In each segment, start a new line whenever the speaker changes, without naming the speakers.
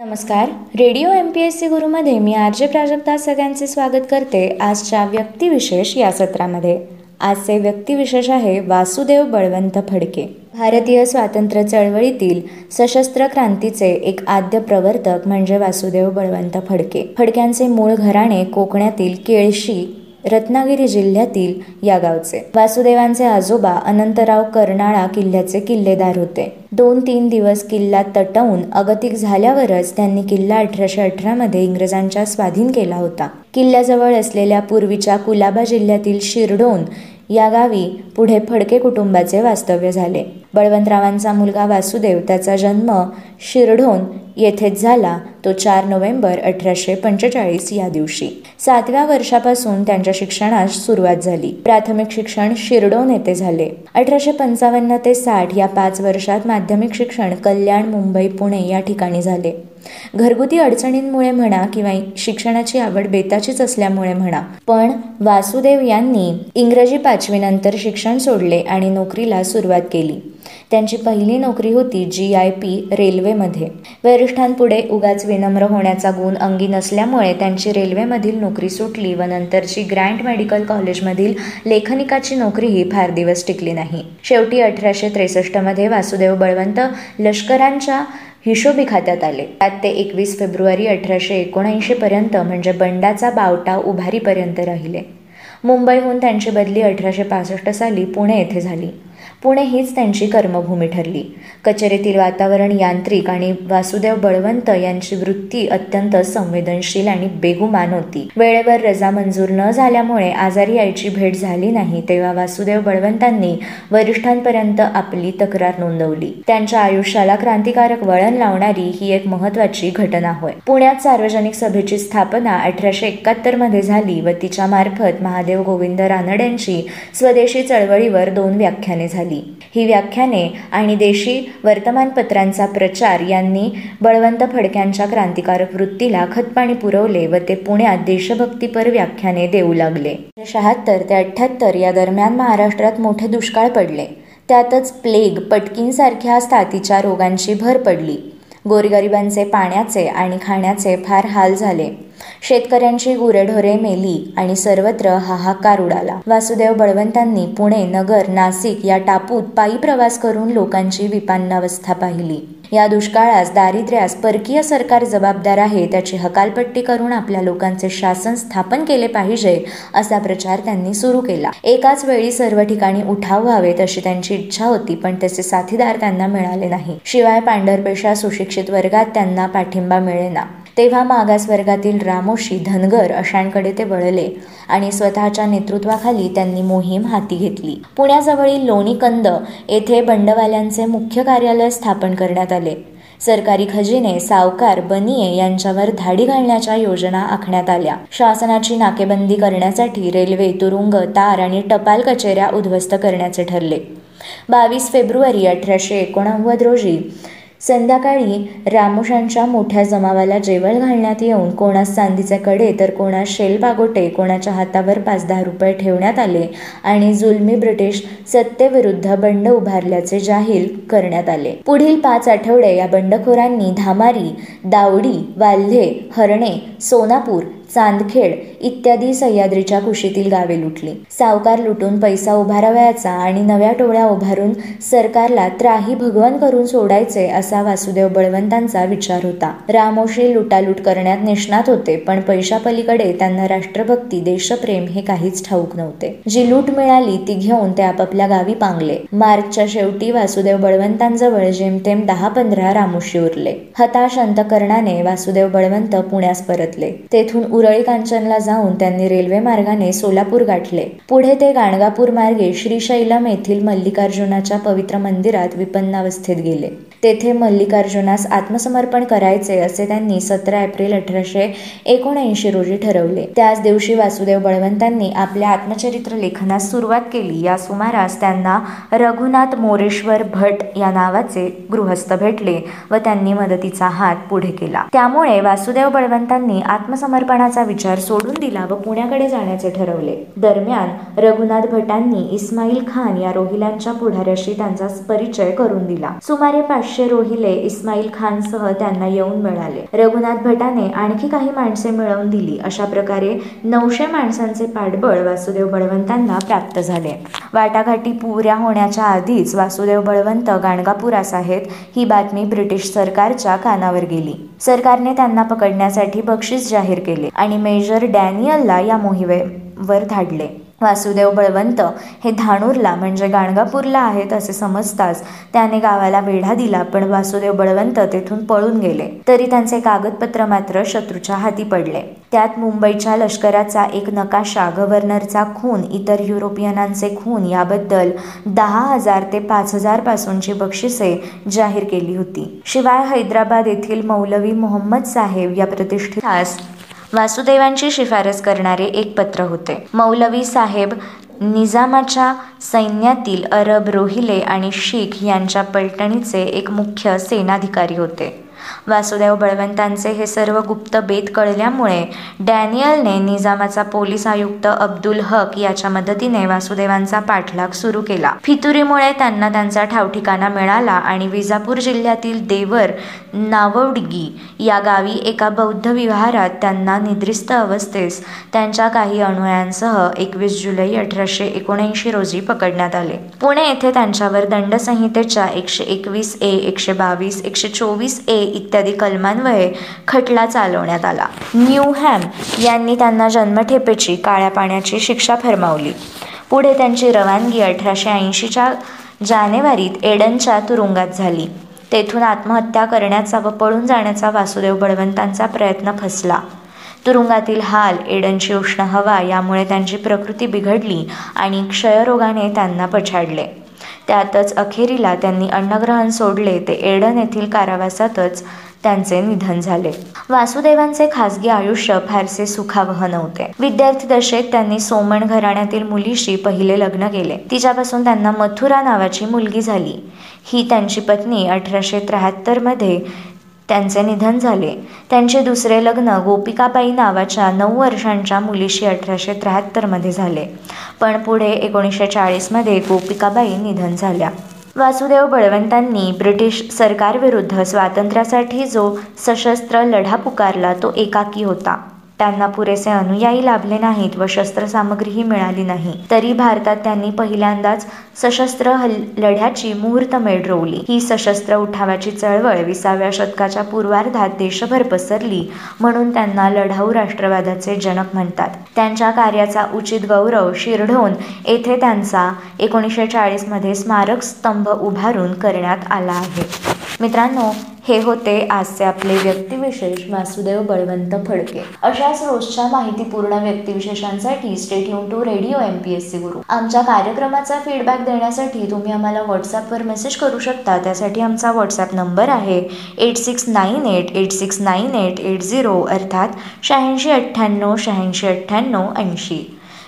नमस्कार. Radio M P S C गुरुमध्ये मी R J Prajakta सगळ्यांचे स्वागत करते आजच्या व्यक्तिविशेष या सत्रामध्ये. आजचे व्यक्तिविशेष आहे वासुदेव बळवंत फडके. भारतीय स्वातंत्र्य चळवळीतील सशस्त्र क्रांतीचे एक आद्य प्रवर्तक म्हणजे वासुदेव बळवंत फडके. फडक्यांचे मूळ घराणे कोकणातील केळशी रत्नागिरी जिल्ह्यातील या गावचे. वासुदेवांचे आजोबा अनंतराव कर्नाळा किल्ल्याचे किल्लेदार होते. दोन तीन दिवस किल्ला तटवून अगतिक झाल्यावरच त्यांनी किल्ला अठराशे अठरा मध्ये इंग्रजांच्या स्वाधीन केला होता. किल्ल्याजवळ असलेल्या पूर्वीच्या कुलाबा जिल्ह्यातील शिरडोन या गावी पुढे फडके कुटुंबाचे वास्तव्य झाले. बळवंतरावांचा मुलगा वासुदेव त्याचा जन्म शिरढोन येथेच झाला तो चार नोव्हेंबर अठराशे पंचेचाळीस या दिवशी. सातव्या वर्षापासून त्यांच्या शिक्षणास सुरुवात झाली. प्राथमिक शिक्षण शिरडोन येथे झाले. अठराशे पंचावन्न ते साठ या पाच वर्षात माध्यमिक शिक्षण कल्याण मुंबई पुणे या ठिकाणी झाले. घरगुती अडचणींमुळे म्हणा किंवा शिक्षणाची आवड बेताचीच असल्यामुळे म्हणा. पण वासुदेव यांनी इंग्रजी पाचवीनंतर शिक्षण सोडले आणि नोकरीला सुरुवात केली. त्यांची पहिली नोकरी होती जी आय पी रेल्वेमध्ये. वरिष्ठांपुढे उगाच विनम्र होण्याचा गुण अंगी नसल्यामुळे त्यांची रेल्वेमधील नोकरी सुटली व नंतरची ग्रँड मेडिकल कॉलेजमधील लेखनिकाची नोकरीही फार दिवस टिकली नाही. शेवटी अठराशे त्रेसष्टमध्ये वासुदेव बळवंत लष्करांच्या हिशोबी खात्यात आले. त्यात ते एकवीस फेब्रुवारी अठराशे एकोणऐंशी पर्यंत म्हणजे बंडाचा बावटा उभारीपर्यंत राहिले. मुंबईहून त्यांची बदली अठराशे पासष्ट साली पुणे येथे झाली. पुणे हीच त्यांची कर्मभूमी ठरली. कचेरीतील वातावरण यांत्रिक आणि वासुदेव बळवंत यांची वृत्ती अत्यंत संवेदनशील आणि बेगुमान होती. वेळेवर रजा मंजूर न झाल्यामुळे आजारी यायची भेट झाली नाही तेव्हा वासुदेव बळवंतांनी वरिष्ठांपर्यंत आपली तक्रार नोंदवली. त्यांच्या आयुष्याला क्रांतिकारक वळण लावणारी ही एक महत्वाची घटना होय. पुण्यात सार्वजनिक सभेची स्थापना अठराशे एकाहत्तरमध्ये झाली व तिच्या मार्फत महादेव गोविंद रानडेंची स्वदेशी चळवळीवर दोन व्याख्याने झाली. झाली ही व्याख्याने आणि देशी वर्तमानपत्रांचा प्रचार यांनी बळवंत फडक्यांच्या क्रांतिकारक वृत्तीला खतपाणी पुरवले व ते पुण्यात देशभक्तीपर व्याख्याने देऊ लागले. शहात्तर ते अठ्ठ्याहत्तर या दरम्यान महाराष्ट्रात मोठे दुष्काळ पडले. त्यातच प्लेग पटकींसारख्या साथीच्या रोगांची भर पडली. गोरगरिबांचे पाण्याचे आणि खाण्याचे फार हाल झाले. शेतकऱ्यांची गुरेढोरे मेली आणि सर्वत्र हाहाकार उडाला. वासुदेव बळवंतांनी पुणे नगर नाशिक या टापूत पायी प्रवास करून लोकांची विपान्नावस्था पाहिली. या दुष्काळास दारिद्र्यास परकीय सरकार जबाबदार आहे त्याची हकालपट्टी करून आपल्या लोकांचे शासन स्थापन केले पाहिजे असा प्रचार त्यांनी सुरू केला. एकाच वेळी सर्व ठिकाणी उठाव व्हावेत अशी त्यांची इच्छा होती पण त्याचे साथीदार त्यांना मिळाले नाही. शिवाय पांढरपेशा सुशिक्षित वर्गात त्यांना पाठिंबा मिळेना. तेव्हा मागास वर्गातील रामोशी धनगर अशांकडे ते वळले आणि स्वतःच्या नेतृत्वाखाली त्यांनी मोहीम हाती घेतली. पुण्याजवळील लोणीकंद येथे बंडवाल्यांचे मुख्य कार्यालय स्थापन करण्यात आले. सरकारी खजिने सावकार बनिये यांच्यावर धाडी घालण्याच्या योजना आखण्यात आल्या. शासनाची नाकेबंदी करण्यासाठी रेल्वे तुरुंग तार आणि टपाल कचेऱ्या उद्ध्वस्त करण्याचे ठरले. बावीस फेब्रुवारी अठराशे एकोणनव्वद रोजी संध्याकाळी रामोशांच्या मोठ्या जमावाला जेवण घालण्यात येऊन कोणास चांदीचे कडे तर कोणास शेल बागोटे कोणाच्या हातावर पाच दहा रुपये ठेवण्यात आले आणि जुलमी ब्रिटिश सत्तेविरुद्ध बंड उभारल्याचे जाहीर करण्यात आले. पुढील पाच आठवडे या बंडखोरांनी धामारी दावडी वाल्हे हरणे सोनापूर चांदखेड इत्यादी सह्याद्रीच्या कुशीतील गावे लुटली. सावकार लुटून पैसा उभारावयाचा आणि नव्या टोळ्या उभारून सरकारला त्राही भगवान करून सोडायचे असा वासुदेव बळवंतांचा विचार होता. रामोशी लुटालूट करण्यात निष्णात होते पण पैशापलीकडे त्यांना राष्ट्रभक्ती देशप्रेम हे काहीच ठाऊक नव्हते. जी लूट मिळाली ती घेऊन ते आपापल्या गावी पांगले. मार्चच्या शेवटी वासुदेव बळवंतांजवळ जेमतेम दहा पंधरा रामोशी उरले. हताश अंतकरणाने वासुदेव बळवंत पुण्यास परतले. तेथून उरळी कांचनला जाऊन त्यांनी रेल्वे मार्गाने सोलापूर गाठले. पुढे ते गाणगापूर मार्गे श्रीशैलम येथील मल्लिकार्जुनाच्या पवित्र मंदिरात विपन्नावस्थेत गेले. तेथे मल्लिकार्जुनास आत्मसमर्पण करायचे असे त्यांनी सतरा एप्रिल अठराशे एकोणऐंशी रोजी ठरवले. त्याच दिवशी वासुदेव बळवंतांनी आपल्या आत्मचरित्र लेखनास सुरुवात केली. या सुमारास त्यांना रघुनाथ मोरेश्वर भट या नावाचे गृहस्थ भेटले व त्यांनी मदतीचा हात पुढे केला. त्यामुळे वासुदेव बळवंतांनी आत्मसमर्पणा शिक्षणाचा विचार सोडून दिला व पुण्याकडे जाण्याचे ठरवले. दरम्यान रघुनाथ भटांनी इस्माईल खान या रोहिल्यांच्या पुढाऱ्याशी त्यांचा परिचय करून दिला. सुमारे पाचशे रोहिले इस्माईल खानसह त्यांना येऊन मिळाले. रघुनाथ भटाने आणखी काही माणसे मिळवून दिली. अशा प्रकारे नऊशे माणसांचे पाठबळ वासुदेव बळवंतांना प्राप्त झाले. वाटाघाटी पुऱ्या होण्याच्या आधीच वासुदेव बळवंत गाणगापुरास आहेत ही बातमी ब्रिटिश सरकारच्या कानावर गेली. सरकारने त्यांना पकडण्यासाठी बक्षीस जाहीर केले. आणि मेजर डॅनियलला या मोहिमेवर धाडले. वासुदेव बळवंत हे धानूरला म्हणजे गाणगापूरला आहेत असे समजताच त्याने गावाला वेढा दिला पण वासुदेव बळवंत तेथून पळून गेले. तरी त्यांचे कागदपत्र मात्र शत्रूच्या हाती पडले. त्यात मुंबईच्या लष्कराचा एक नकाशा गव्हर्नरचा खून इतर युरोपियनांचे खून याबद्दल दहा हजार ते पाच हजार पासूनची बक्षिसे जाहीर केली होती. शिवाय हैदराबाद येथील मौलवी मोहम्मद साहेब या प्रतिष्ठितास वासुदेवांची शिफारस करणारे एक पत्र होते. मौलवी साहेब निजामाच्या सैन्यातील अरब रोहिले आणि शीख यांच्या पलटणीचे एक मुख्य सेनाधिकारी होते. वासुदेव बळवंतांचे हे सर्व गुप्त बेत कळल्यामुळे डॅनियलने निजामाचा पोलीस आयुक्त अब्दुल हक याच्या मदतीने वासुदेवांचा पाठलाग सुरू केला. फितुरीमुळे त्यांना त्यांचा ठावठिकाणा मिळाला आणि विजापूर जिल्ह्यातील देवर नावडगी या गावी एका बौद्ध विहारात त्यांना निद्रिस्त अवस्थेस त्यांच्या काही अनुयायांसह एकवीस जुलै अठराशे एकोणऐंशी रोजी पकडण्यात आले. पुणे येथे त्यांच्यावर दंडसंहितेच्या एकशे एकवीस ए एकशे बावीस एकशे चोवीस ए इत्यादी कलमान्वये खटला चालवण्यात आला. न्यूहॅम यांनी त्यांना जन्मठेपेची काळ्या पाण्याची शिक्षा फरमावली. पुढे त्यांची रवानगी अठराशे ऐंशीच्या जानेवारीत एडनच्या तुरुंगात झाली. तेथून आत्महत्या करण्याचा व पळून जाण्याचा वासुदेव बळवंतांचा प्रयत्न फसला. तुरुंगातील हाल एडनची उष्ण हवा यामुळे त्यांची प्रकृती बिघडली आणि क्षयरोगाने त्यांना पछाडले. त्यातच अखेरीला त्यांनी अन्नग्रहण सोडले. ते एडन येथील कारावासातच त्यांचे निधन झाले. वासुदेवांचे खासगी आयुष्य फारसे सुखावह नव्हते. विद्यार्थी दशेत त्यांनी सोमण घराण्यातील मुलीशी पहिले लग्न केले. तिच्यापासून त्यांना मथुरा नावाची मुलगी झाली. ही त्यांची पत्नी अठराशे मध्ये त्यांचे निधन झाले. त्यांचे दुसरे लग्न गोपिकाबाई नावाच्या नऊ वर्षांच्या मुलीशी अठराशे त्र्याहत्तरमध्ये झाले. पण पुढे एकोणीसशे चाळीसमध्ये गोपिकाबाई निधन झाल्या. वासुदेव बळवंतांनी ब्रिटिश सरकारविरुद्ध स्वातंत्र्यासाठी जो सशस्त्र लढा पुकारला तो एकाकी होता. त्यांना पुरेसे अनुयायी लाभले नाहीत व शस्त्रसामग्रीही मिळाली नाही. तरी भारतात त्यांनी पहिल्यांदाच सशस्त्र लढ्याची मुहूर्तमेढ रोवली ही सशस्त्र उठावाची चळवळ विसाव्या शतकाच्या पूर्वार्धात देशभर पसरली म्हणून त्यांना लढाऊ राष्ट्रवादाचे जनक म्हणतात. त्यांच्या कार्याचा उचित गौरव शिरढोण येथे त्यांचा एकोणीसशे चाळीसमध्ये स्मारक स्तंभ उभारून करण्यात आला आहे. मित्रांनो हे होते आजचे आपले व्यक्तिविशेष वासुदेव बळवंत फडके. अशाच रोजच्या माहितीपूर्ण व्यक्तिविशेषांसाठी stay युन to radio M P S C Guru आमच्या कार्यक्रमाचा फीडबॅक देण्यासाठी तुम्ही आम्हाला व्हॉट्सॲपवर मेसेज करू शकता. त्यासाठी आमचा व्हॉट्सॲप नंबर आहे eight six nine eight eight six nine eight eight zero अर्थात शहाऐंशी अठ्ठ्याण्णव शहाऐंशी अठ्ठ्याण्णव ऐंशी.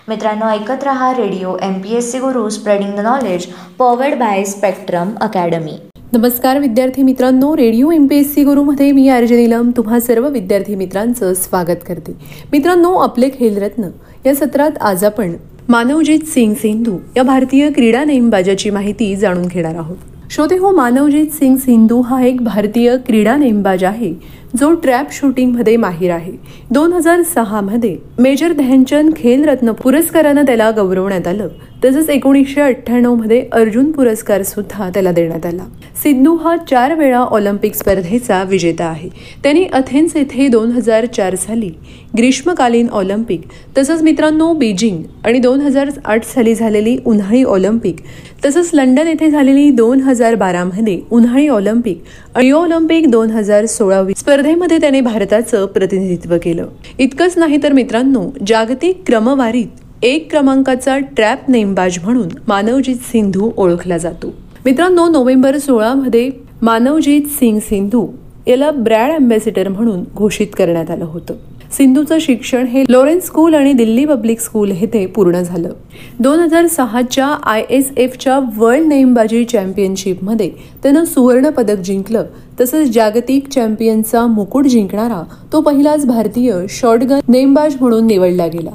मित्रांनो ऐकत रहा radio M P S C Guru spreading the knowledge powered by Spectrum Academy
नमस्कार विद्यार्थी मित्रांनो. Radio M P S C गुरुमध्ये मी आर्ज निलम. तुम्हा सर्व विद्यार्थी मित्रांचं स्वागत करते. मित्रांनो आपले खेलरत्न. या सत्रात आज आपण मानवजीत सिंग सिंधू या भारतीय क्रीडा नेमबाजाची माहिती जाणून घेणार आहोत. श्रोते हो मानवजीत सिंग सिंधू हा एक भारतीय क्रीडा नेमबाज आहे. जो ट्रॅप शूटिंगमध्ये माहीर आहे. दोन हजार सहामध्ये मेजर ध्यानचंद खेलरत्न पुरस्कारानं त्याला गौरवण्यात आलं. तसंच एकोणीसशे अठ्ठ्याण्णवमध्ये अर्जुन पुरस्कार सुद्धा त्याला देण्यात आला. सिद्धू हा चार वेळा ऑलिम्पिक स्पर्धेचा विजेता आहे. त्यांनी अथेन्स येथे दोन हजार चार साली ग्रीष्मकालीन ऑलिम्पिक तसंच मित्रांनो बीजिंग आणि दोन हजार आठ साली झालेली उन्हाळी ऑलिम्पिक तसंच लंडन येथे झालेली दोन हजार बारामध्ये उन्हाळी ऑलिम्पिक आणि ऑलिम्पिक दोन हजार सोळा स्पर्धेमध्ये त्याने भारताचं प्रतिनिधित्व केलं. इतकंच नाही तर मित्रांनो जागतिक क्रमवारीत एक क्रमांकाचा ट्रॅप नेमबाज म्हणून मानवजीत सिंधू ओळखला जातो. मित्रांनो नोव्हेंबर सोळामध्ये मानवजीत सिंग सिंधू याला ब्रॅड अँबॅसिडर म्हणून घोषित करण्यात आलं होतं. सिंधूचं शिक्षण हे लॉरेन्स स्कूल आणि दिल्ली पब्लिक स्कूल येथे पूर्ण झालं. दोन हजार सहाच्या आय एस एफच्या वर्ल्ड नेमबाजी चॅम्पियनशिपमध्ये त्यानं सुवर्ण पदक जिंकलं तसंच जागतिक चॅम्पियनचा मुकुट जिंकणारा तो पहिलाच भारतीय शॉर्टगन नेमबाज म्हणून निवडला गेला.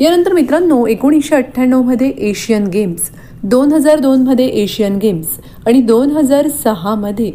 यानंतर मित्रांनो एकोणीसशे अठ्ठ्याण्णवमध्ये एशियन गेम्स दोन हजार दोनमध्ये एशियन गेम्स आणि दोन हजार सहामध्ये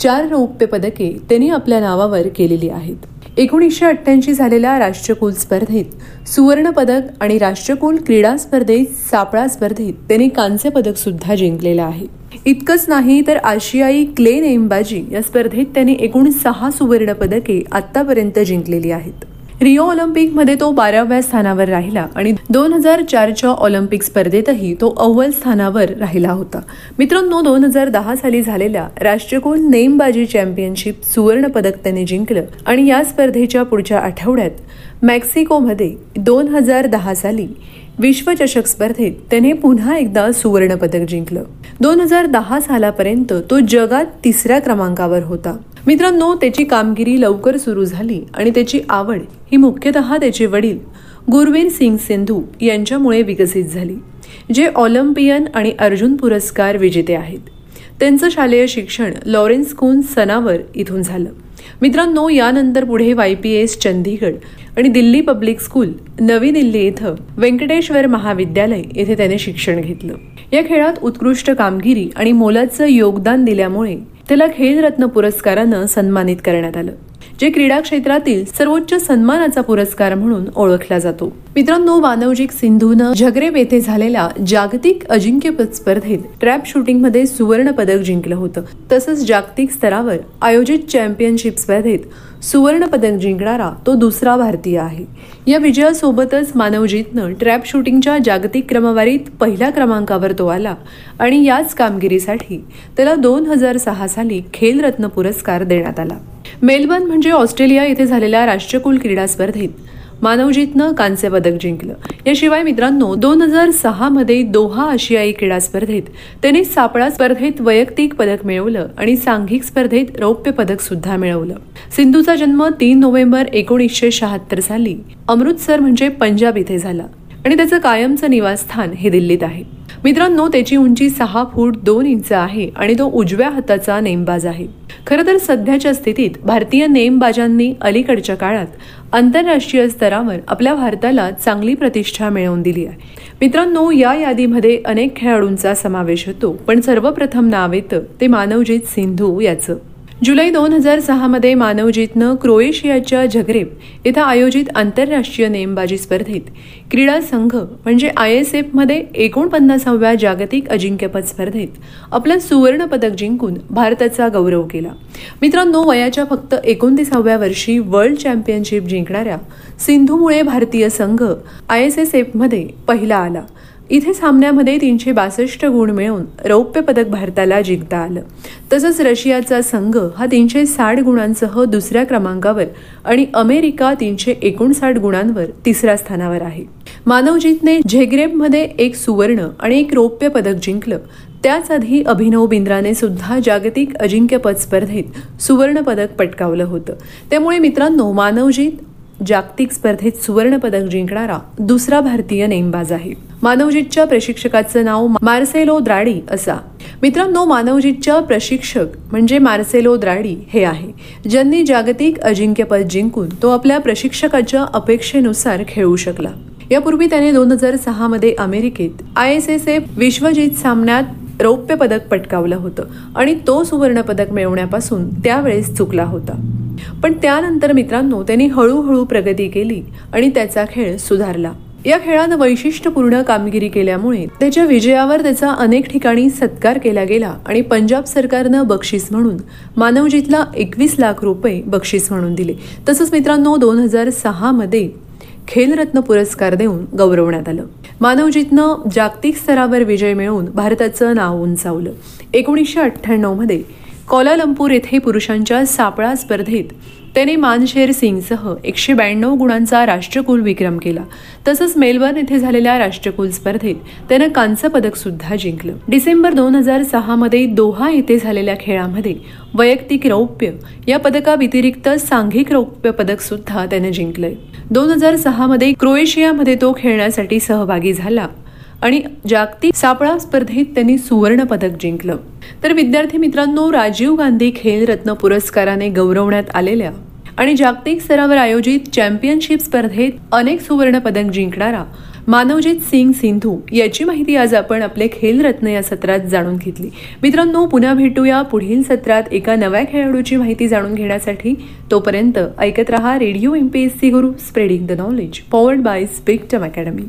चार रौप्य पदके त्यांनी आपल्या नावावर केलेली आहेत. एकोणीसशे अठ्ठ्याऐंशी झालेल्या राष्ट्रकुल स्पर्धेत सुवर्णपदक आणि राष्ट्रकुल क्रीडा स्पर्धेत सापळा स्पर्धेत त्यांनी कांस्य पदक सुद्धा जिंकलेलं आहे. इतकंच नाही तर आशियाई क्ले नेमबाजी या स्पर्धेत त्यांनी एकूण सहा सुवर्ण पदके आतापर्यंत जिंकलेली आहेत. रिओ ऑलिम्पिकमध्ये तो बाराव्या स्थानावर राहिला आणि दोन हजार चारच्या ऑलिम्पिक स्पर्धेतही तो अव्वल स्थानावर राहिला होता. मित्रांनो दोन हजार दहा साली झालेल्या राष्ट्रकुल नेमबाजी चॅम्पियनशिप सुवर्ण पदक त्याने जिंकलं आणि या स्पर्धेच्या पुढच्या आठवड्यात मेक्सिकोमध्ये दोन हजार दहा साली विश्वचषक स्पर्धेत त्याने पुन्हा एकदा सुवर्णपदक जिंकलं. दोन हजार दहा सालापर्यंत तो जगात तिसऱ्या क्रमांकावर होता. मित्रांनो त्याची कामगिरी लवकर सुरू झाली आणि त्याची आवड ही मुख्यतः त्याचे वडील गुरवीर सिंग सिंधू यांच्यामुळे विकसित झाली जे ऑलिम्पियन आणि अर्जुन पुरस्कार विजेते आहेत. त्यांचं शालेय शिक्षण लॉरेन्स कून सनावर इथून झालं. मित्रांनो यानंतर पुढे वाय पी एस चंदीगड आणि दिल्ली पब्लिक स्कूल नवी दिल्ली इथं व्यंकटेश्वर महाविद्यालय येथे त्याने शिक्षण घेतलं. या खेळात उत्कृष्ट कामगिरी आणि मोलाचं योगदान दिल्यामुळे तिला खेलरत्न पुरस्कारानं सन्मानित करण्यात आलं. जे क्रीडा क्षेत्रातील सर्वोच्च सन्मानाचा पुरस्कार म्हणून ओळखला जातो. मित्रांनो वानवजिक सिंधूनं झगरेब येथे झालेल्या जागतिक अजिंक्यपद स्पर्धेत ट्रॅप शूटिंगमध्ये सुवर्ण पदक जिंकलं होतं. तसंच जागतिक स्तरावर आयोजित चॅम्पियनशिप स्पर्धेत सुवर्ण पदक जिंकणारा तो दुसरा भारतीय आहे. या विजयासोबतच मानवजीतनं ट्रॅप शूटिंगच्या जागतिक क्रमवारीत पहिल्या क्रमांकावर तो आला आणि याच कामगिरीसाठी त्याला दोन हजार सहा साली खेलरत्न पुरस्कार देण्यात आला. मेलबर्न म्हणजे ऑस्ट्रेलिया येथे झालेल्या राष्ट्रकुल क्रीडा स्पर्धेत. मानवजीतनं कांस्य पदक जिंकलं. याशिवाय मित्रांनो दोन हजार सहा मध्ये दोहा आशियाई क्रीडा स्पर्धेत त्याने सापळा स्पर्धेत वैयक्तिक पदक मिळवलं आणि सांघिक स्पर्धेत रौप्य पदक सुद्धा मिळवलं. सिंधूचा जन्म तीन नोव्हेंबर एकोणीसशे शहात्तर साली. अमृतसर म्हणजे पंजाब इथे झाला. आणि त्याचं कायमचं निवासस्थान हे दिल्लीत आहे. मित्रांनो त्याची उंची सहा फूट दोन इंच आहे आणि तो उजव्या हाताचा नेमबाज आहे. खरं तर सध्याच्या स्थितीत भारतीय नेमबाजांनी अलीकडच्या काळात आंतरराष्ट्रीय स्तरावर आपल्या भारताला चांगली प्रतिष्ठा मिळवून दिली आहे. मित्रांनो या यादीमध्ये अनेक खेळाडूंचा समावेश होतो पण सर्वप्रथम नाव येतं ते मानवजीत सिंधू याचं. जुलै दोन हजार सहामध्ये मानवजीतनं क्रोएशियाच्या झग्रेब इथं आयोजित आंतरराष्ट्रीय नेमबाजी स्पर्धेत क्रीडा संघ म्हणजे आय एस एफमध्ये एकोणपन्नासाव्या जागतिक अजिंक्यपद स्पर्धेत आपलं सुवर्णपदक जिंकून भारताचा गौरव केला. मित्रांनो वयाच्या फक्त एकोणतीसाव्या वर्षी वर्ल्ड चॅम्पियनशिप जिंकणाऱ्या सिंधूमुळे भारतीय संघ आय एस एस एफमध्ये पहिला आला. इथे सामन्यामध्ये तीनशे बासष्ट गुण मिळवून रौप्य पदक भारताला जिंकता आलं. तसंच रशियाचा संघ हा तीनशे साठ गुणांसह दुसऱ्या क्रमांकावर आणि अमेरिका तीनशे एकोणसाठ गुणांवर तिसऱ्या स्थानावर आहे. मानवजीतने झेग्रेबमध्ये एक सुवर्ण आणि एक रौप्य पदक जिंकलं. त्याच आधी अभिनव बिंद्राने सुद्धा जागतिक अजिंक्यपद स्पर्धेत सुवर्ण पदक पटकावलं होतं. त्यामुळे मित्रांनो मानवजीत जागतिक स्पर्धेत सुवर्ण पदक जिंकणारा दुसरा भारतीय नेमबाज आहे. मानवजीतच्या प्रशिक्षकाचं नाव मार्सेलो द्राडी असा. मित्रांनो मानवजीतच्या प्रशिक्षक म्हणजे मार्सेलो द्राडी हे आहे. ज्यांनी जागतिक अजिंक्यपद जिंकून तो आपल्या प्रशिक्षकाच्या अपेक्षेनुसार खेळू शकला. यापूर्वी त्याने दोन हजार सहा मध्ये अमेरिकेत आय एस एस एफ विश्वजीत सामन्यात रौप्य पदक पटकावलं होतं आणि तो सुवर्ण पदक मिळवण्यापासून त्यावेळेस चुकला होता. पण त्यानंतर मित्रांनो त्यांनी हळूहळू प्रगती केली आणि त्याचा खेळ सुधारला. या खेळात वैशिष्ट्यपूर्ण कामगिरी केल्यामुळे त्याच्या विजयावर त्याचा अनेक ठिकाणी सत्कार केला गेला आणि पंजाब सरकारनं बक्षीस म्हणून मानवजीतला एकवीस लाख रुपये बक्षीस म्हणून दिले. तसंच मित्रांनो दोन हजार सहामध्ये खेलरत्न पुरस्कार देऊन गौरवण्यात आलं. मानवजीतनं जागतिक स्तरावर विजय मिळवून भारताचं नाव उंचावलं. एकोणीसशे अठ्ठ्याण्णवमध्ये कोलालंपूर येथे पुरुषांच्या सापळा स्पर्धेत त्याने मानशेर सिंगसह एकशे ब्याण्णव गुणांचा राष्ट्रकुल विक्रम केला. तसंच मेलबर्न येथे झालेल्या राष्ट्रकुल स्पर्धेत त्यानं कांस्य पदक सुद्धा जिंकलं. डिसेंबर दोन हजार सहामध्ये दोहा येथे झालेल्या खेळामध्ये वैयक्तिक रौप्य या पदकाव्यतिरिक्त सांघिक रौप्य पदक सुद्धा त्याने जिंकलंय. दोन हजार सहामध्ये क्रोएशियामध्ये तो खेळण्यासाठी सहभागी झाला. आणि जागतिक सापळा स्पर्धेत त्यांनी सुवर्ण पदक जिंकलं. तर विद्यार्थी मित्रांनो राजीव गांधी खेलरत्न पुरस्काराने गौरवण्यात आलेल्या आणि जागतिक स्तरावर आयोजित चॅम्पियनशिप स्पर्धेत अनेक सुवर्ण पदक जिंकणारा मानवजीत सिंग सिंधू याची माहिती आज आपण आपले खेलरत्न या सत्रात जाणून घेतली. मित्रांनो पुन्हा भेटूया पुढील सत्रात एका नव्या खेळाडूची माहिती जाणून घेण्यासाठी. तोपर्यंत ऐकत रहा radio M P S C Guru spreading the knowledge powered by Spectrum Academy